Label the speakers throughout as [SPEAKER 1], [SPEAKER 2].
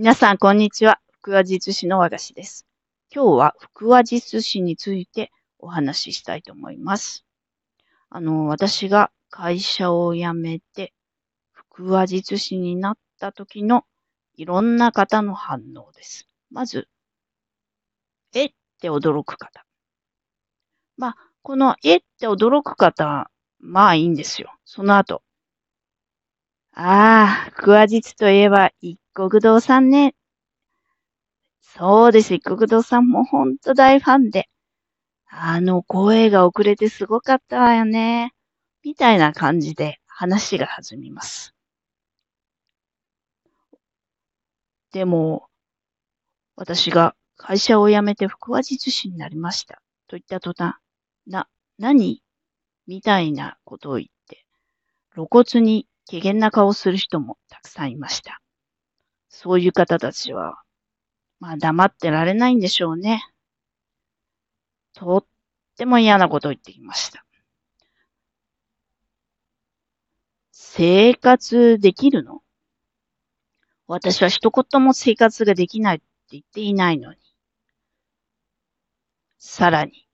[SPEAKER 1] 皆さん、こんにちは。福和実師の和菓子です。今日は福和実師についてお話ししたいと思います。あの、私が会社を辞めて福和実師になった時のいろんな方の反応です。まず、えって驚く方。まあ、このえって驚く方、まあいいんですよ。その後。ああ、福和実といえば一国堂さんね。そうです、一国堂さんもほんと大ファンで。あの声が遅れてすごかったわよね。みたいな感じで話が弾みます。でも、私が会社を辞めて福和実師になりました。と言った途端、な、何？みたいなことを言って、露骨に怪げな顔をする人もたくさんいました。そういう方たちは、まあ黙ってられないんでしょうね。とっても嫌なことを言ってきました。生活できるの？私は一言も生活ができないって言っていないのに。さらに、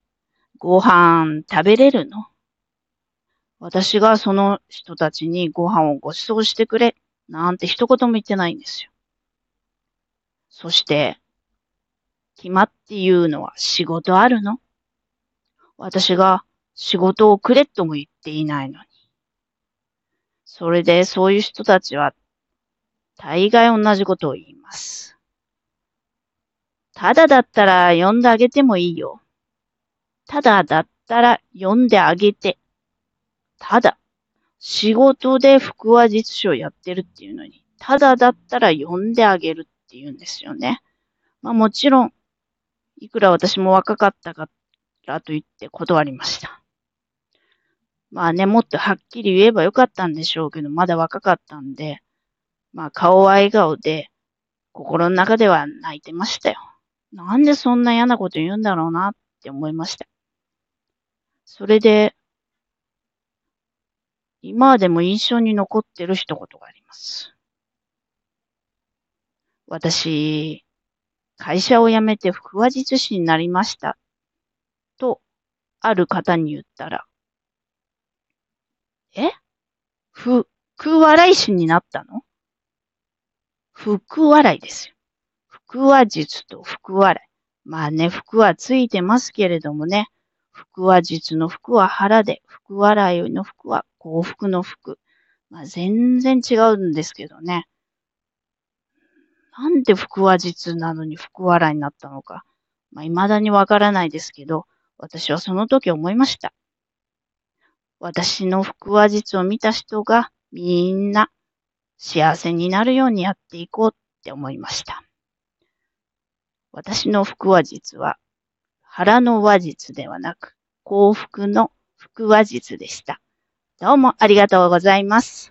[SPEAKER 1] ご飯食べれるの？私がその人たちにご飯をご馳走してくれ、なんて一言も言ってないんですよ。そして、決まって言うのは仕事あるの？私が仕事をくれとも言っていないのに。それでそういう人たちは大概同じことを言います。ただだったら呼んであげてもいいよ。ただだったら呼んであげて。ただ、仕事で腹話実習をやってるっていうのに、ただだったら呼んであげるって言うんですよね。まあもちろん、いくら私も若かったからと言って断りました。まあね、もっとはっきり言えばよかったんでしょうけど、まだ若かったんで、まあ顔は笑顔で、心の中では泣いてましたよ。なんでそんな嫌なこと言うんだろうなって思いました。それで、今でも印象に残ってる一言があります。私、会社を辞めて腹話実師になりました。と、ある方に言ったら、え？ふ、福笑い師になったの？福笑いですよ。腹話術と福笑い。まあね、福はついてますけれどもね、腹話術の福は腹で、福笑いの福は幸福の福。まあ全然違うんですけどね。なんで腹話術なのに福笑いになったのか。まあ未だにわからないですけど、私はその時思いました。私の腹話術を見た人がみんな幸せになるようにやっていこうって思いました。私の腹話術は腹の話術ではなく幸福の腹話術でした。どうもありがとうございます。